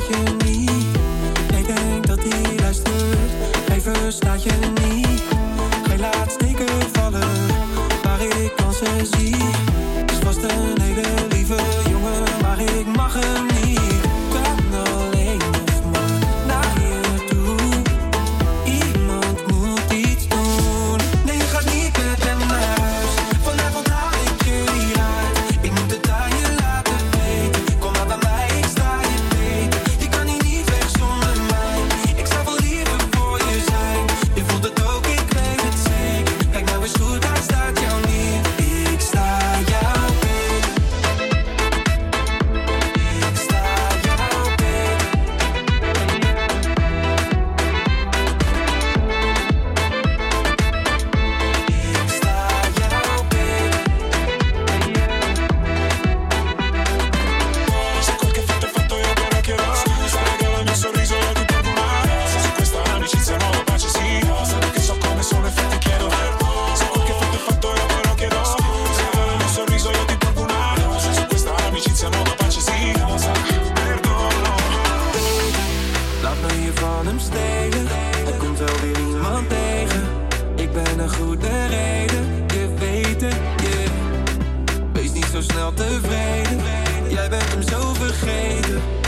verstaat je. Ik denk dat hij luistert, hij verstaat je niet. Hij laat steken vallen, maar ik kan ze zien. Kan je van hem stelen? Er komt wel weer iemand tegen. Ik ben een goede reden, je weet het, yeah. Wees niet zo snel tevreden, jij bent hem zo vergeten.